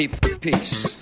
keep the peace.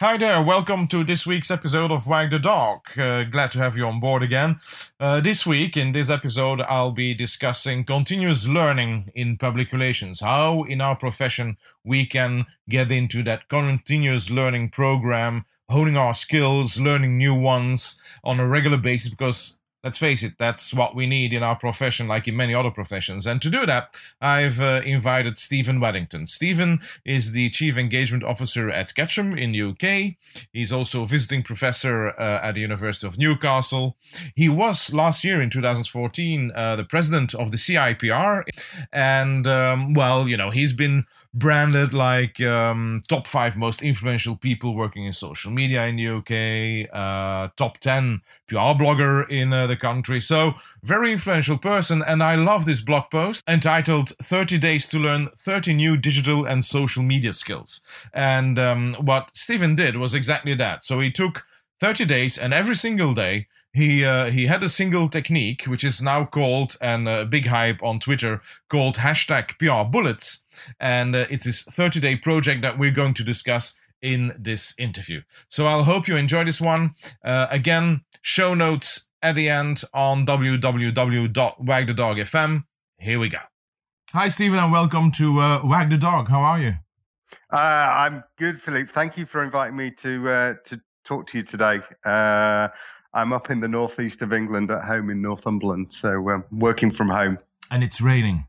Hi there, welcome to this week's episode of Wag the Dog. Uh, glad to have you on board again. Uh, this week, in this episode, I'll be discussing continuous learning in public relations. How, in our profession, we can get into that continuous learning program, honing our skills, learning new ones on a regular basis, because Let's face it, that's what we need in our profession, like in many other professions. And to do that, I've uh, invited Stephen Waddington. Stephen is the Chief Engagement Officer at Ketchum in the UK. He's also a visiting professor uh, at the University of Newcastle. He was last year in 2014 uh, the president of the CIPR. And, um, well, you know, he's been branded like um, top five most influential people working in social media in the UK, uh, top 10 PR blogger in uh, the country. So, very influential person. And I love this blog post entitled 30 Days to Learn 30 New Digital and Social Media Skills. And um, what Stephen did was exactly that. So, he took 30 days and every single day he uh, he had a single technique which is now called and a uh, big hype on Twitter called hashtag PR bullets, and uh, it's his 30 day project that we're going to discuss in this interview. So I'll hope you enjoy this one. Uh, again, show notes at the end on www.wagthedog.fm. Here we go. Hi, Stephen, and welcome to uh, Wag the Dog. How are you? Uh, I'm good, Philippe. Thank you for inviting me to uh, to talk to you today. I'm up in the northeast of England at home in Northumberland, so um, working from home. And it's raining.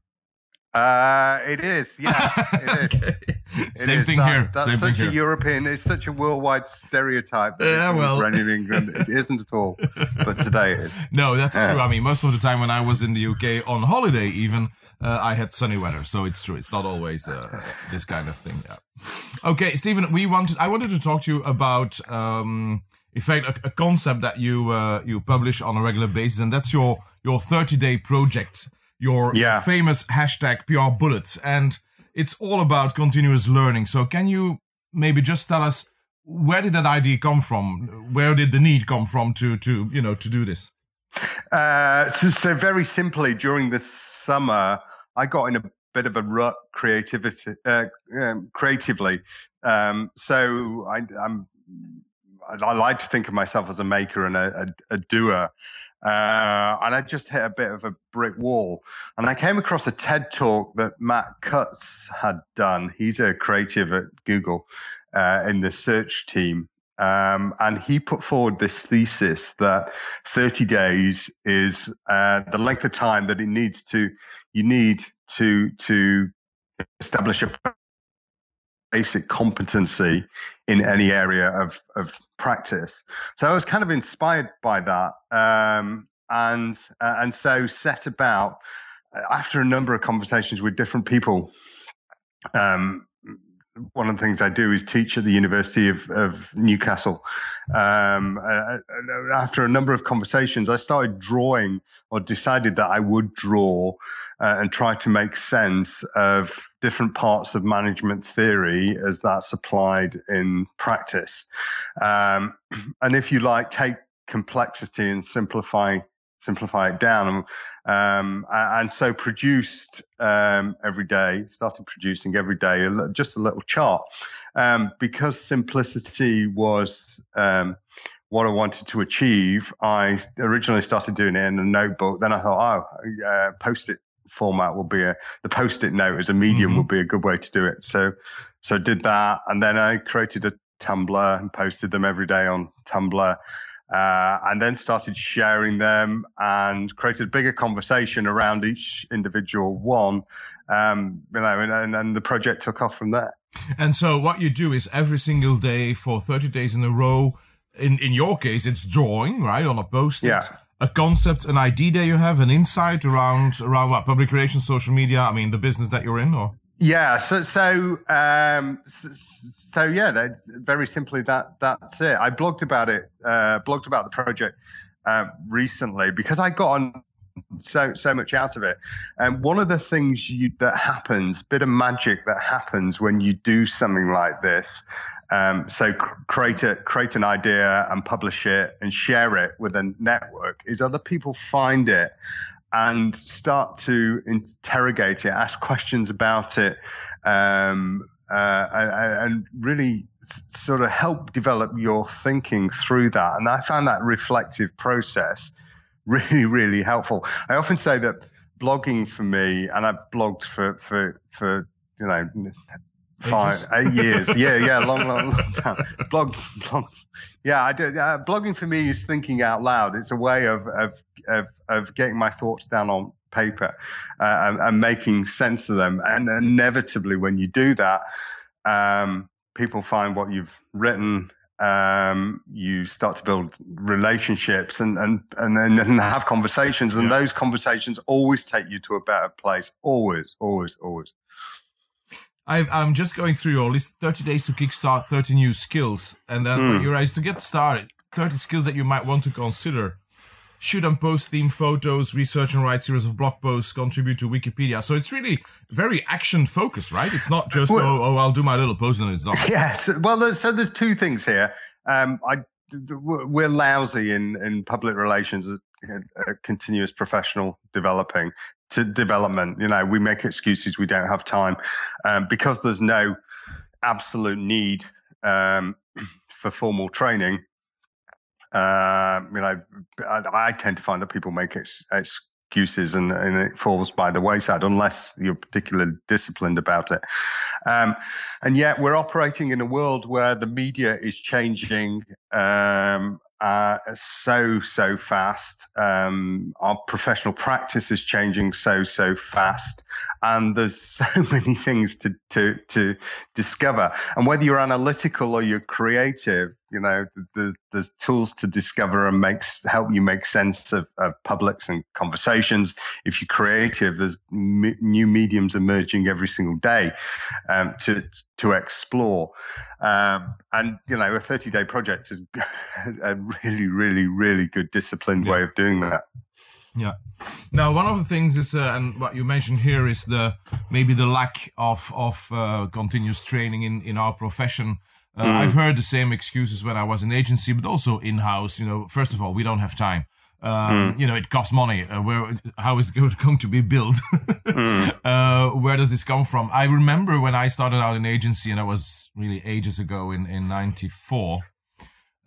Uh, it is, yeah, it is. It Same is. thing that, here. That's Same such a here. European. It's such a worldwide stereotype. That yeah, well, raining in England. it isn't at all, but today it is. No, that's yeah. true. I mean, most of the time when I was in the UK on holiday, even uh, I had sunny weather, so it's true. It's not always uh, this kind of thing. Yeah. Okay, Stephen, we wanted. I wanted to talk to you about. Um, in fact, a, a concept that you uh, you publish on a regular basis, and that's your your 30 day project, your yeah. famous hashtag PR bullets, and it's all about continuous learning. So, can you maybe just tell us where did that idea come from? Where did the need come from to to you know to do this? Uh, so, so very simply, during the summer, I got in a bit of a rut creativity uh, um, creatively. Um, so I, I'm I like to think of myself as a maker and a, a, a doer. Uh, and I just hit a bit of a brick wall. And I came across a TED talk that Matt Cutts had done. He's a creative at Google uh, in the search team. Um, and he put forward this thesis that 30 days is uh, the length of time that it needs to you need to to establish a basic competency in any area of, of practice. So I was kind of inspired by that, um, and uh, and so set about uh, after a number of conversations with different people. Um, one of the things I do is teach at the University of, of Newcastle. Um, uh, after a number of conversations, I started drawing or decided that I would draw uh, and try to make sense of different parts of management theory as that's applied in practice. Um, and if you like, take complexity and simplify simplify it down. Um, and so produced um, every day, started producing every day, just a little chart. Um, because simplicity was um, what I wanted to achieve, I originally started doing it in a notebook. Then I thought, oh, uh, post it format will be a the post-it note as a medium mm-hmm. would be a good way to do it. So so did that, and then I created a Tumblr and posted them every day on Tumblr. Uh, and then started sharing them and created a bigger conversation around each individual one. Um, you know, and, and the project took off from there. And so, what you do is every single day for 30 days in a row. In in your case, it's drawing right on a post-it. Yeah a concept, an idea that you have, an insight around around what public relations, social media. I mean, the business that you're in, or yeah. So so um, so, so yeah. That's very simply that. That's it. I blogged about it. Uh, blogged about the project uh, recently because I got on so so much out of it. And um, one of the things you, that happens, bit of magic that happens when you do something like this, um, so create a create an idea and publish it and share it with a network. Is other people find it and start to interrogate it, ask questions about it, um, uh, and, and, really sort of help develop your thinking through that. And I found that reflective process really, really helpful. I often say that blogging for me, and I've blogged for for for you know five, eight years. yeah, yeah, long, long, long time. Blog, blog. Yeah, I did. Uh, blogging for me is thinking out loud. It's a way of of of, of getting my thoughts down on paper uh, and, and, making sense of them. And inevitably, when you do that, um, people find what you've written. Um, you start to build relationships and and and then have conversations, and yeah. those conversations always take you to a better place. Always, always, always. I am just going through your list 30 days to kickstart 30 new skills. And then mm. you realize to get started, 30 skills that you might want to consider shoot and post theme photos, research and write series of blog posts, contribute to Wikipedia. So it's really very action focused, right? It's not just well, oh, oh, I'll do my little post and it's done. Yes. Well, there's, so there's two things here. Um, I we're lousy in in public relations, uh, continuous professional developing to development. You know, we make excuses we don't have time um, because there's no absolute need um, for formal training uh, you know, I, I, tend to find that people make ex- excuses and, and, it falls by the wayside unless you're particularly disciplined about it. Um, and yet, we're operating in a world where the media is changing um, uh, so so fast. Um, our professional practice is changing so so fast, and there's so many things to to to discover. And whether you're analytical or you're creative, you know, the, there's tools to discover and makes help you make sense of, of publics and conversations. If you're creative, there's m- new mediums emerging every single day um, to to explore. Um, and you know, a 30 day project is a really, really, really good disciplined yeah. way of doing that. Yeah. Now, one of the things is, uh, and what you mentioned here is the maybe the lack of of uh, continuous training in in our profession. Uh, mm. I've heard the same excuses when I was in agency, but also in house. You know, first of all, we don't have time. Um, mm. You know, it costs money. Uh, where how is it going to be built? mm. uh, where does this come from? I remember when I started out in agency, and that was really ages ago in in '94.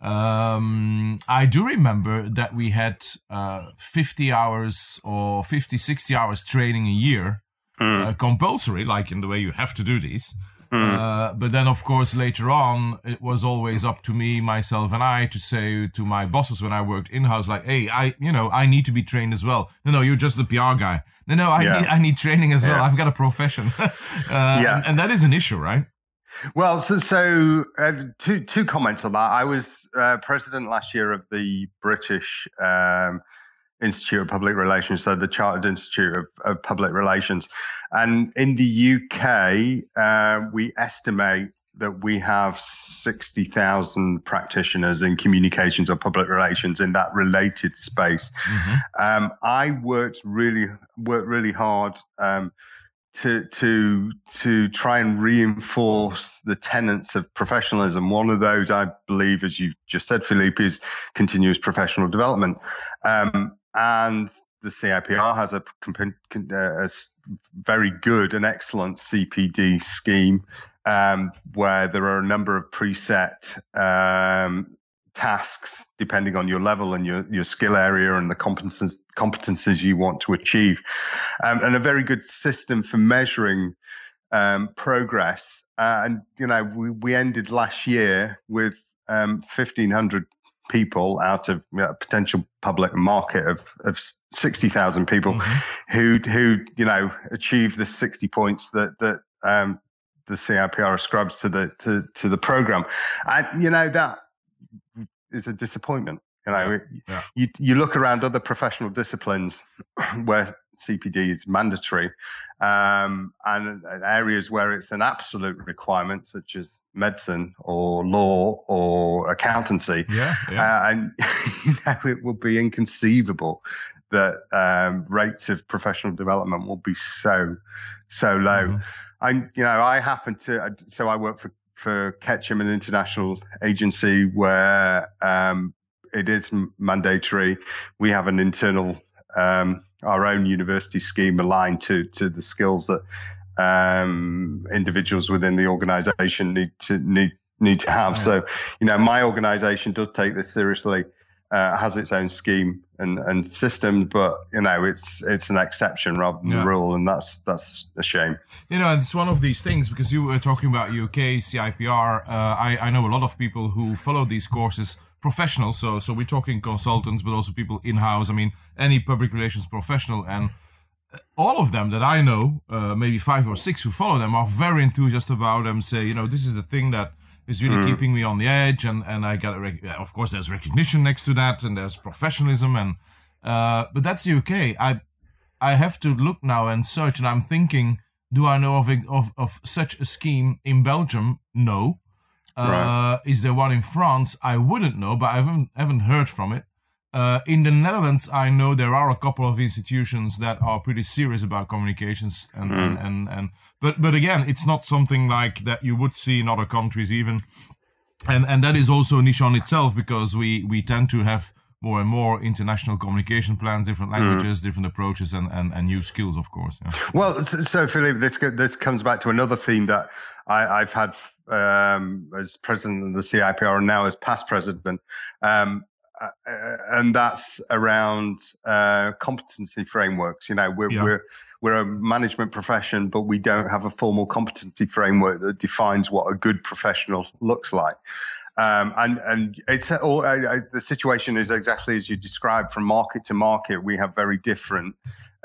Um, I do remember that we had uh, 50 hours or 50, 60 hours training a year, mm. compulsory, like in the way you have to do these. Mm. Uh, but then, of course, later on, it was always up to me, myself, and I to say to my bosses when I worked in house, like, "Hey, I, you know, I need to be trained as well." No, no, you're just the PR guy. No, no, I yeah. need, I need training as well. I've got a profession, uh, yeah. and, and, that is an issue, right? Well, so, so uh, two two comments on that. I was uh, president last year of the British. Um, Institute of Public Relations, so the Chartered Institute of, of Public Relations. And in the UK, uh, we estimate that we have 60,000 practitioners in communications or public relations in that related space. Mm-hmm. Um, I worked really worked really hard um, to to to try and reinforce the tenets of professionalism. One of those, I believe, as you've just said, Philippe, is continuous professional development. Um, and the CIPR has a, a, very good and excellent CPD scheme um, where there are a number of preset um, tasks depending on your level and your, your skill area and the competences competences you want to achieve, um, and a very good system for measuring um, progress. Uh, and you know, we, we ended last year with um, 1,500 people out of you know, a potential public market of, of 60,000 people mm-hmm. who, who, you know, achieve the 60 points that, that, um, the CIPR ascribes to the, to, to the program. And, you know, that is a disappointment. You know, yeah. you, you look around other professional disciplines where CPD is mandatory, um, and areas where it's an absolute requirement, such as medicine or law or accountancy. Yeah, yeah. Uh, and you know, it would be inconceivable that um, rates of professional development will be so so low. Mm-hmm. I, you know, I happen to. So I work for for Ketchum, an international agency where um, it is mandatory. We have an internal um, our own university scheme aligned to to the skills that um, individuals within the organization need to need need to have. So, you know, my organization does take this seriously, uh, has its own scheme and, and system, but you know, it's it's an exception rather than yeah. the rule, and that's that's a shame. You know, it's one of these things because you were talking about UK CIPR. Uh, I I know a lot of people who follow these courses professionals. So so we're talking consultants, but also people in house. I mean, any public relations professional and all of them that I know, uh, maybe five or six who follow them, are very enthusiastic about them. Say, you know, this is the thing that is really mm. keeping me on the edge, and and I got rec- of course there's recognition next to that, and there's professionalism, and uh, but that's the UK. I I have to look now and search, and I'm thinking, do I know of of of such a scheme in Belgium? No. Uh, right. Is there one in France? I wouldn't know, but I haven't haven't heard from it. Uh, in the Netherlands, I know there are a couple of institutions that are pretty serious about communications, and, mm. and, and, and but but again, it's not something like that you would see in other countries even, and and that is also a niche on itself because we we tend to have more and more international communication plans, different hmm. languages, mm. different approaches, and, and, and new skills, of course. Yeah. Well, so, so Philippe, this this comes back to another theme that I, have had um, as president of the CIPR and now as past president. Um, uh, and that's around uh, competency frameworks. You know, we're yeah. we're we're a management profession, but we don't have a formal competency framework that defines what a good professional looks like. Um, and and it's all, uh, the situation is exactly as you described. From market to market, we have very different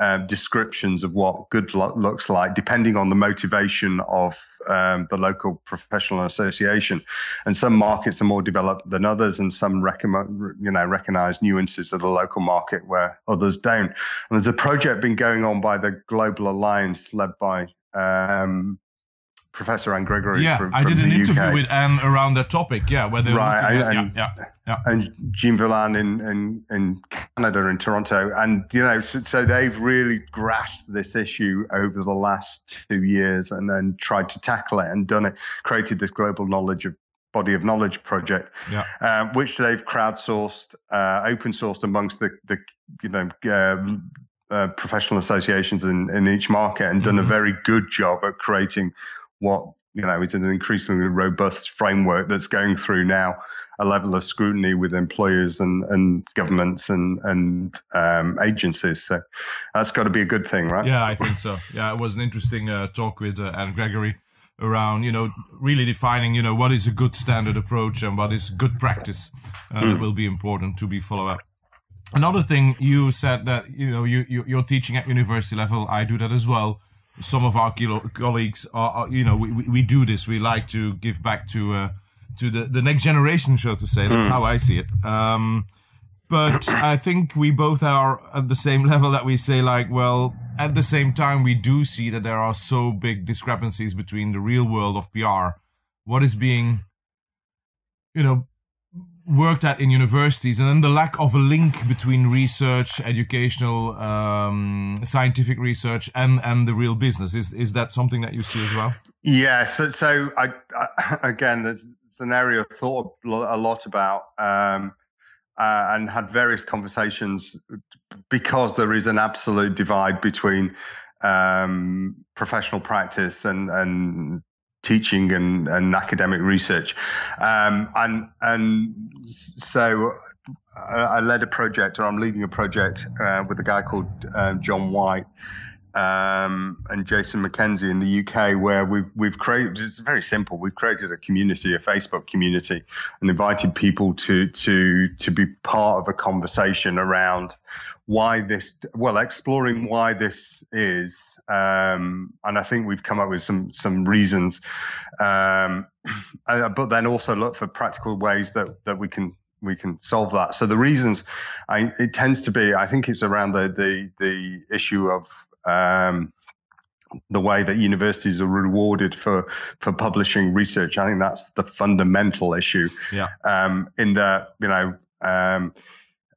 uh, descriptions of what good lo- looks like, depending on the motivation of um, the local professional association. And some markets are more developed than others, and some recommend, you know, recognize nuances of the local market where others don't. And there's a project been going on by the Global Alliance, led by um, Professor Anne Gregory. Yeah, from, I did an interview UK. with Anne around that topic. Yeah, whether right, and, yeah, yeah, yeah, and Jean Valin in, in in Canada in Toronto, and you know, so, so, they've really grasped this issue over the last two years, and then tried to tackle it and done it, created this global knowledge of body of knowledge project, yeah. um, which they've crowdsourced, uh, open sourced amongst the the you know. Um, uh, professional associations in, in each market and done mm-hmm. a very good job at creating what you know is an increasingly robust framework that's going through now a level of scrutiny with employers and, and governments and and um, agencies. So that's got to be a good thing, right? Yeah, I think so. Yeah, it was an interesting uh, talk with uh, Anne Gregory around you know really defining you know what is a good standard approach and what is good practice uh, mm. that will be important to be followed up. Another thing you said that you know you, you you're teaching at university level. I do that as well some of our colleagues are, are you know, we, we, do this. We like to give back to uh, to the, the next generation, so to say. That's mm. how I see it. Um, but I think we both are at the same level that we say, like, well, at the same time, we do see that there are so big discrepancies between the real world of PR, what is being, you know, worked at in universities, and then the lack of a link between research, educational, um, scientific research, and and the real business. Is is that something that you see as well? Yeah. So so I, I again, there's, it's an area I've thought a lot about. Um, uh, and had various conversations because there is an absolute divide between um, professional practice and, and teaching and, and academic research. Um, and and so I, led a project, or I'm leading a project uh, with a guy called um, John White. Um, and Jason MacKenzie in the UK, where we've we've created. It's very simple. We've created a community, a Facebook community, and invited people to to to be part of a conversation around why this. Well, exploring why this is um, and I think we've come up with some some reasons, um, uh, but then also look for practical ways that that we can we can solve that. So the reasons, I, it tends to be, I think it's around the the the issue of um, the way that universities are rewarded for for publishing research. I think that's the fundamental issue. Yeah. Um, in that you know.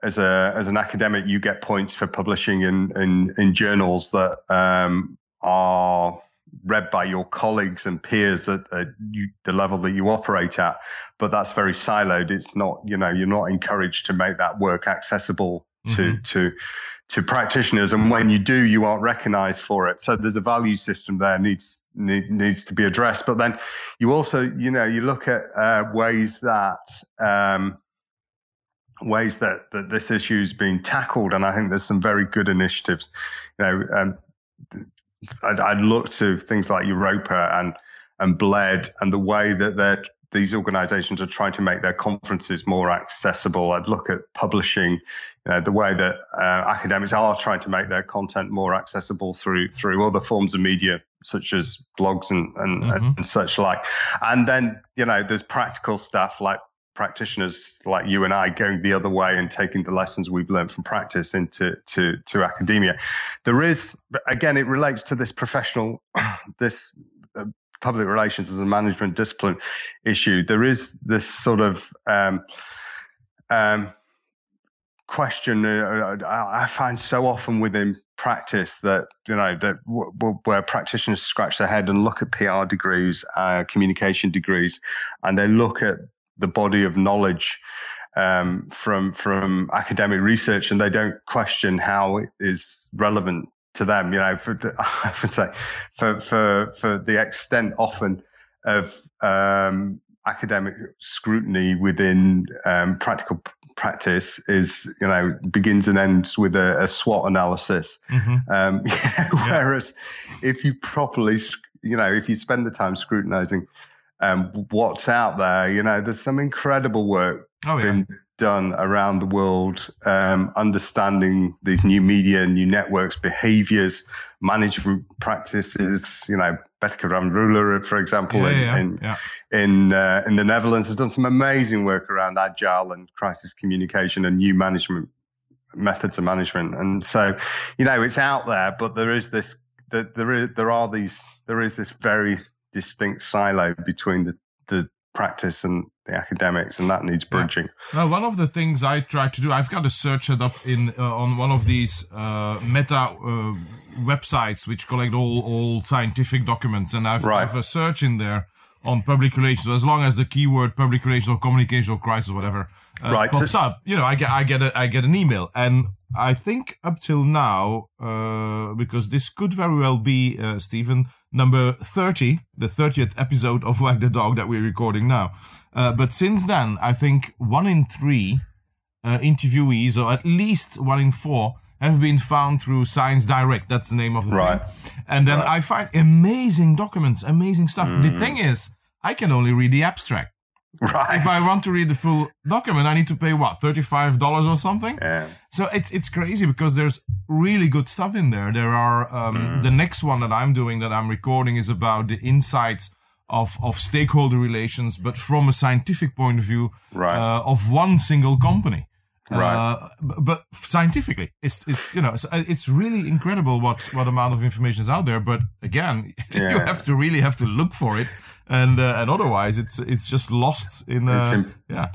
As a as an academic, you get points for publishing in in, in journals that um, are read by your colleagues and peers at, at you, the level that you operate at. But that's very siloed. It's not you know you're not encouraged to make that work accessible to mm-hmm. to to practitioners, and when you do, you aren't recognised for it. So there's a value system there needs need, needs to be addressed. But then you also, you know, you look at uh, ways that um, ways that that this issue is being tackled, and I think there's some very good initiatives. You know, um, I'd, I'd look to things like Euprera and and Bled and the way that these organizations are trying to make their conferences more accessible. I'd look at publishing, you know, the way that uh, academics are trying to make their content more accessible through through other forms of media, such as blogs and and, mm-hmm. and such like. And then you know, there's practical stuff like practitioners like you and I going the other way and taking the lessons we've learned from practice into to to academia. There is again, it relates to this professional, this uh, public relations as a management discipline issue, there is this sort of um, um, question uh, I find so often within practice that you know that w- w- where practitioners scratch their head and look at PR degrees, uh, communication degrees, and they look at the body of knowledge um, from from academic research, and they don't question how it is relevant to them. You know, for I would say for for for the extent often of um, academic scrutiny within um, practical practice is you know begins and ends with a, a SWOT analysis. Mm-hmm. Um, whereas yeah. if you properly, you know, if you spend the time scrutinizing um, what's out there, you know, there's some incredible work oh, yeah. been done around the world, um, understanding these new media, new networks, behaviors, management practices. You know, Betteke van Ruler, for example, yeah, in yeah, in in, uh, in, the Netherlands, has done some amazing work around agile and crisis communication and new management methods of management. And so, you know, it's out there, but there is this. There is there are these there is this very distinct silo between the the practice and the academics, and that needs bridging. Yeah. Well, one of the things I try to do, I've got a search set up in uh, on one of these uh, meta uh, websites which collect all all scientific documents, and I've, right. I've a search in there on public relations. As long as the keyword public relations or communication or crisis or whatever uh, right. pops up, you know, I get I get a, I get an email, and I think up till now, uh, because this could very well be uh, Stephen number 30, the 30th episode of Wag the Dog that we're recording now. Uh, but since then, I think one in three uh, interviewees, or at least one in four, have been found through Science Direct. That's the name of the right. thing. And then right. I find amazing documents, amazing stuff. Mm. The thing is, I can only read the abstract. Right. If I want to read the full document, I need to pay what thirty five dollars or something. Yeah. So it's it's crazy because there's really good stuff in there. There are um, mm. the next one that I'm doing that I'm recording is about the insights of of stakeholder relations, but from a scientific point of view, right. uh, of one single company. Right. Uh, but scientifically, it's it's you know it's, it's really incredible what what amount of information is out there. But again, yeah. you have to really have to look for it and uh, and otherwise it's it's just lost in uh, yeah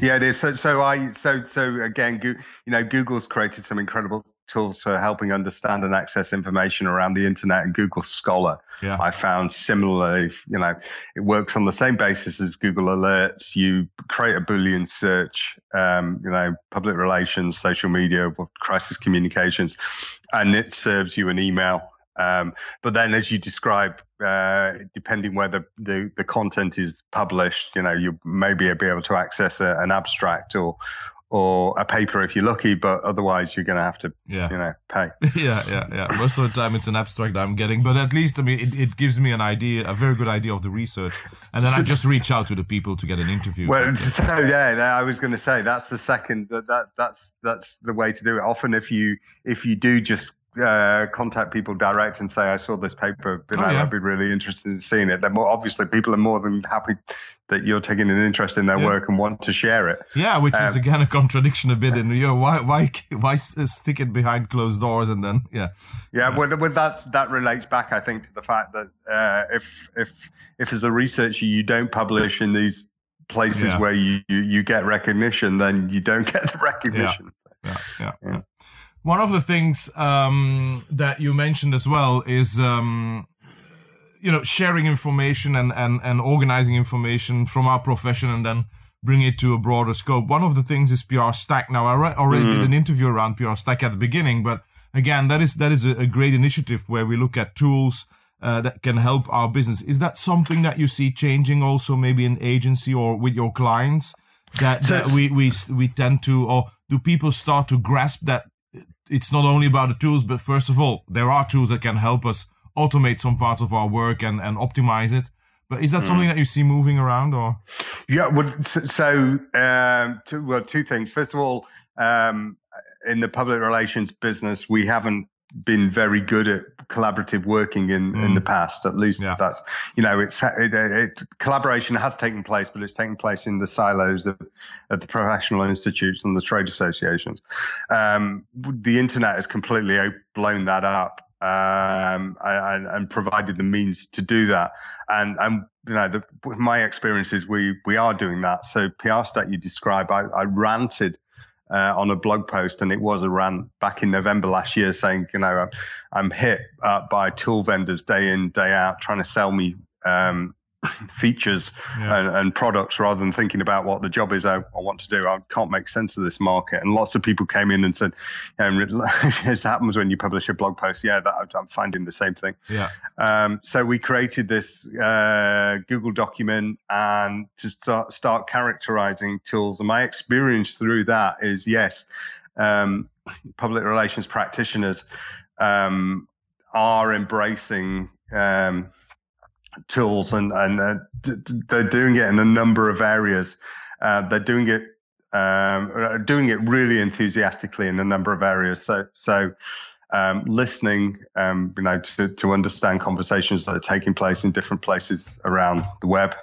yeah it is so so i so so again you know google's created some incredible tools for helping understand and access information around the internet and google scholar. Yeah. i found similarly you know it works on the same basis as google alerts. You create a boolean search um, you know public relations social media crisis communications and it serves you an email. Um, but then, as you describe, uh, depending where the, the, the, content is published, you know, you maybe be able to access a, an abstract or or a paper if you're lucky, but otherwise you're going to have to, yeah. you know, pay. yeah, yeah, yeah. Most of the time it's an abstract I'm getting, but at least I mean it, it gives me an idea, a very good idea of the research, and then I just reach out to the people to get an interview. Well, so yeah, I was going to say that's the second that, that that's that's the way to do it. Often if you if you do just uh, contact people direct and say, I saw this paper, oh, yeah. I'd be really interested in seeing it. They're more, obviously, people are more than happy that you're taking an interest in their yeah. work and want to share it. Yeah, which um, is again a contradiction a bit in, you know, why, why, why stick it behind closed doors and then, yeah. Yeah, yeah. Well, well, that, that relates back, I think, to the fact that uh, if, if, if as a researcher you don't publish in these places yeah. where you, you, you, get recognition, then you don't get the recognition. Yeah. Yeah. yeah. One of the things um, that you mentioned as well is, um, you know, sharing information and, and, and organizing information from our profession and then bring it to a broader scope. One of the things is PR Stack. Now, I re- already mm. did an interview around PR Stack at the beginning, but again, that is that is a, a great initiative where we look at tools uh, that can help our business. Is that something that you see changing also, maybe in agency or with your clients? That, that we we we tend to, or do people start to grasp that it's not only about the tools, but first of all, there are tools that can help us automate some parts of our work and and optimize it. But is that mm. something that you see moving around, or? Yeah, well, so um, two, well, two things. First of all, um, in the public relations business, we haven't been very good at collaborative working in, mm. in the mm. past. At least yeah. that's you know it's it, it, collaboration has taken place, but it's taken place in the silos of, of the professional institutes and the trade associations. Um, the internet has completely blown that up. Um, and, and, provided the means to do that, and and you know the, my experience is we we are doing that. So PR Stack you describe, I, I ranted uh, on a blog post, and it was a rant back in November last year saying, you know, I'm, I'm hit uh, by tool vendors day in, day out trying to sell me um, features yeah. and, and, products rather than thinking about what the job is I, I, want to do. I can't make sense of this market. And lots of people came in and said, um, "This happens when you publish a blog post." Yeah, that, I'm finding the same thing. Yeah. Um, so we created this uh, Google document and to start start characterizing tools. And my experience through that is yes, um, public relations practitioners um, are embracing. Um, tools and and uh, d- d- they're doing it in a number of areas. Uh, they're doing it um, uh, doing it really enthusiastically in a number of areas. So so. Um, listening, um, you know, to, to understand conversations that are taking place in different places around the web,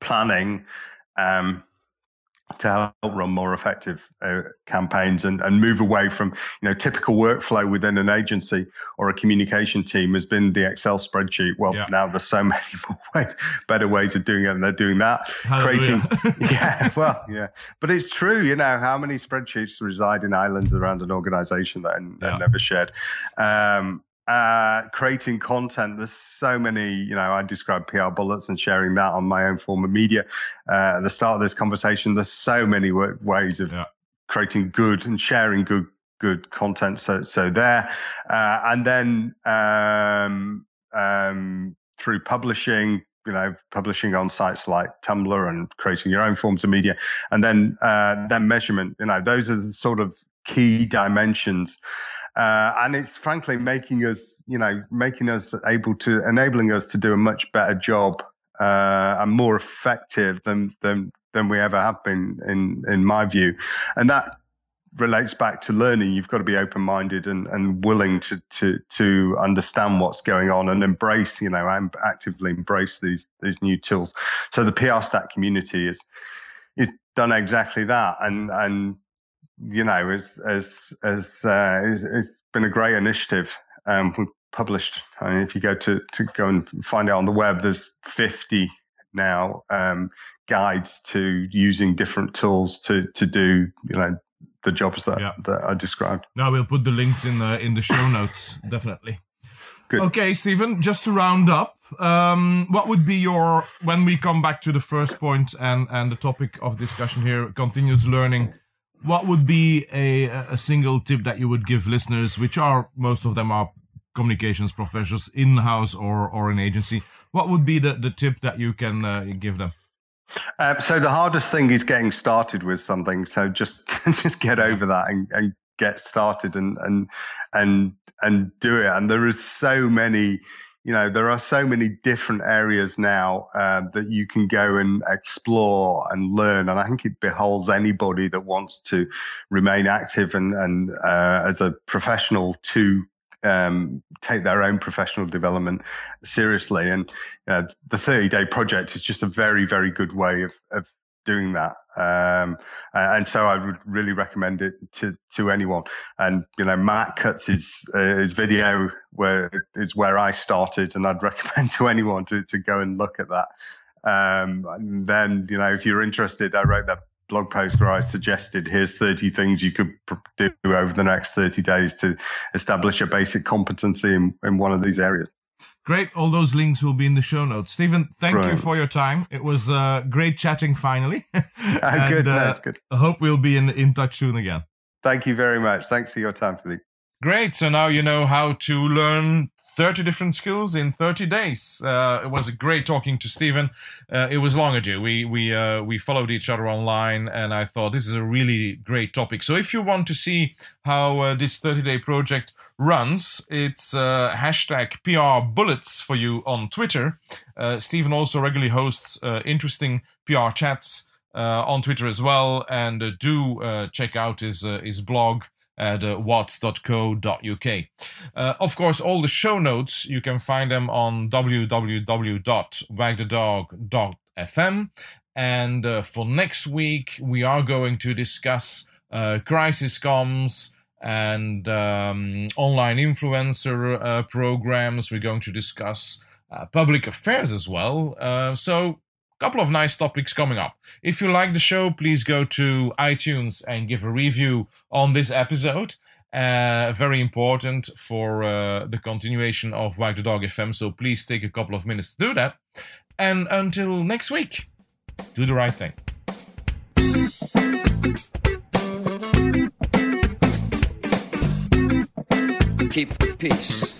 planning, um, to help run more effective uh, campaigns and, and move away from you know typical workflow within an agency or a communication team has been the excel spreadsheet well yeah. now there's so many more ways, better ways of doing it and they're doing that Hallelujah. creating yeah well yeah but it's true you know how many spreadsheets reside in islands around an organization that are, yeah. never shared um, uh, creating content. There's so many, you know, I describe PR bullets and sharing that on my own form of media. Uh, at the start of this conversation, there's so many ways of yeah. creating good and sharing good good content. So so there, uh, and then um, um, through publishing. You know, publishing on sites like Tumblr and creating your own forms of media, and then uh, then measurement. You know, those are the sort of key dimensions uh, and it's frankly making us, you know, making us able to enabling us to do a much better job uh, and more effective than than than we ever have been in in my view, and that relates back to learning. You've got to be open minded and, and willing to to to understand what's going on and embrace, you know, and actively embrace these these new tools. So the PR Stack community is is done exactly that, and and you know, as as as uh, it's, it's been a great initiative. Um, we published. I mean, if you go to to go and find out on the web, there's 50 now um, guides to using different tools to to do you know the jobs that yeah. that I described. Now we'll put the links in the in the show notes definitely. Good. Okay, Stephen. Just to round up, um, what would be your when we come back to the first point and and the topic of discussion here, continuous learning what would be a, a single tip that you would give listeners, which are most of them are communications professionals in house or, or an agency? What would be the, the tip that you can uh, give them? Uh, so the hardest thing is getting started with something. So just just get over that and, and get started and and and and do it. And there is so many you know there are so many different areas now uh, that you can go and explore and learn and i think it beholds anybody that wants to remain active and, and uh, as a professional to um, take their own professional development seriously and uh, the 30 day project is just a very very good way of, of doing that. Um, and so I would really recommend it to, to anyone. And, you know, Matt Cutts his, uh, his video where is where I started and I'd recommend to anyone to, to go and look at that. Um, and then, you know, if you're interested, I wrote that blog post where I suggested here's 30 things you could do over the next 30 days to establish a basic competency in, in one of these areas. Great. All those links will be in the show notes. Stephen, thank right. you for your time. It was uh, great chatting finally. and, good. No, that's good. I hope we'll be in, in touch soon again. Thank you very much. Thanks for your time, Philippe. Great. So now you know how to learn 30 different skills in 30 days. Uh, it was a great talking to Stephen. Uh, it was long ago. We we uh, we followed each other online, and I thought this is a really great topic. So if you want to see how uh, this 30 day project runs, it's uh, hashtag PR Bullets for you on Twitter. Uh, Stephen also regularly hosts uh, interesting PR chats. on Twitter as well, and do check out his his blog at uh, wadds.co.uk. Uh, of course, all the show notes, you can find them on www.wagthedog.fm. And uh, for next week, we are going to discuss uh, crisis comms and um, online influencer uh, programs. We're going to discuss uh, public affairs as well. Uh, so couple of nice topics coming up. If you like the show, please go to iTunes and give a review on this episode. Uh, very important for uh, the continuation of Wag the Dog FM, so please take a couple of minutes to do that. And until next week, do the right thing. Keep peace.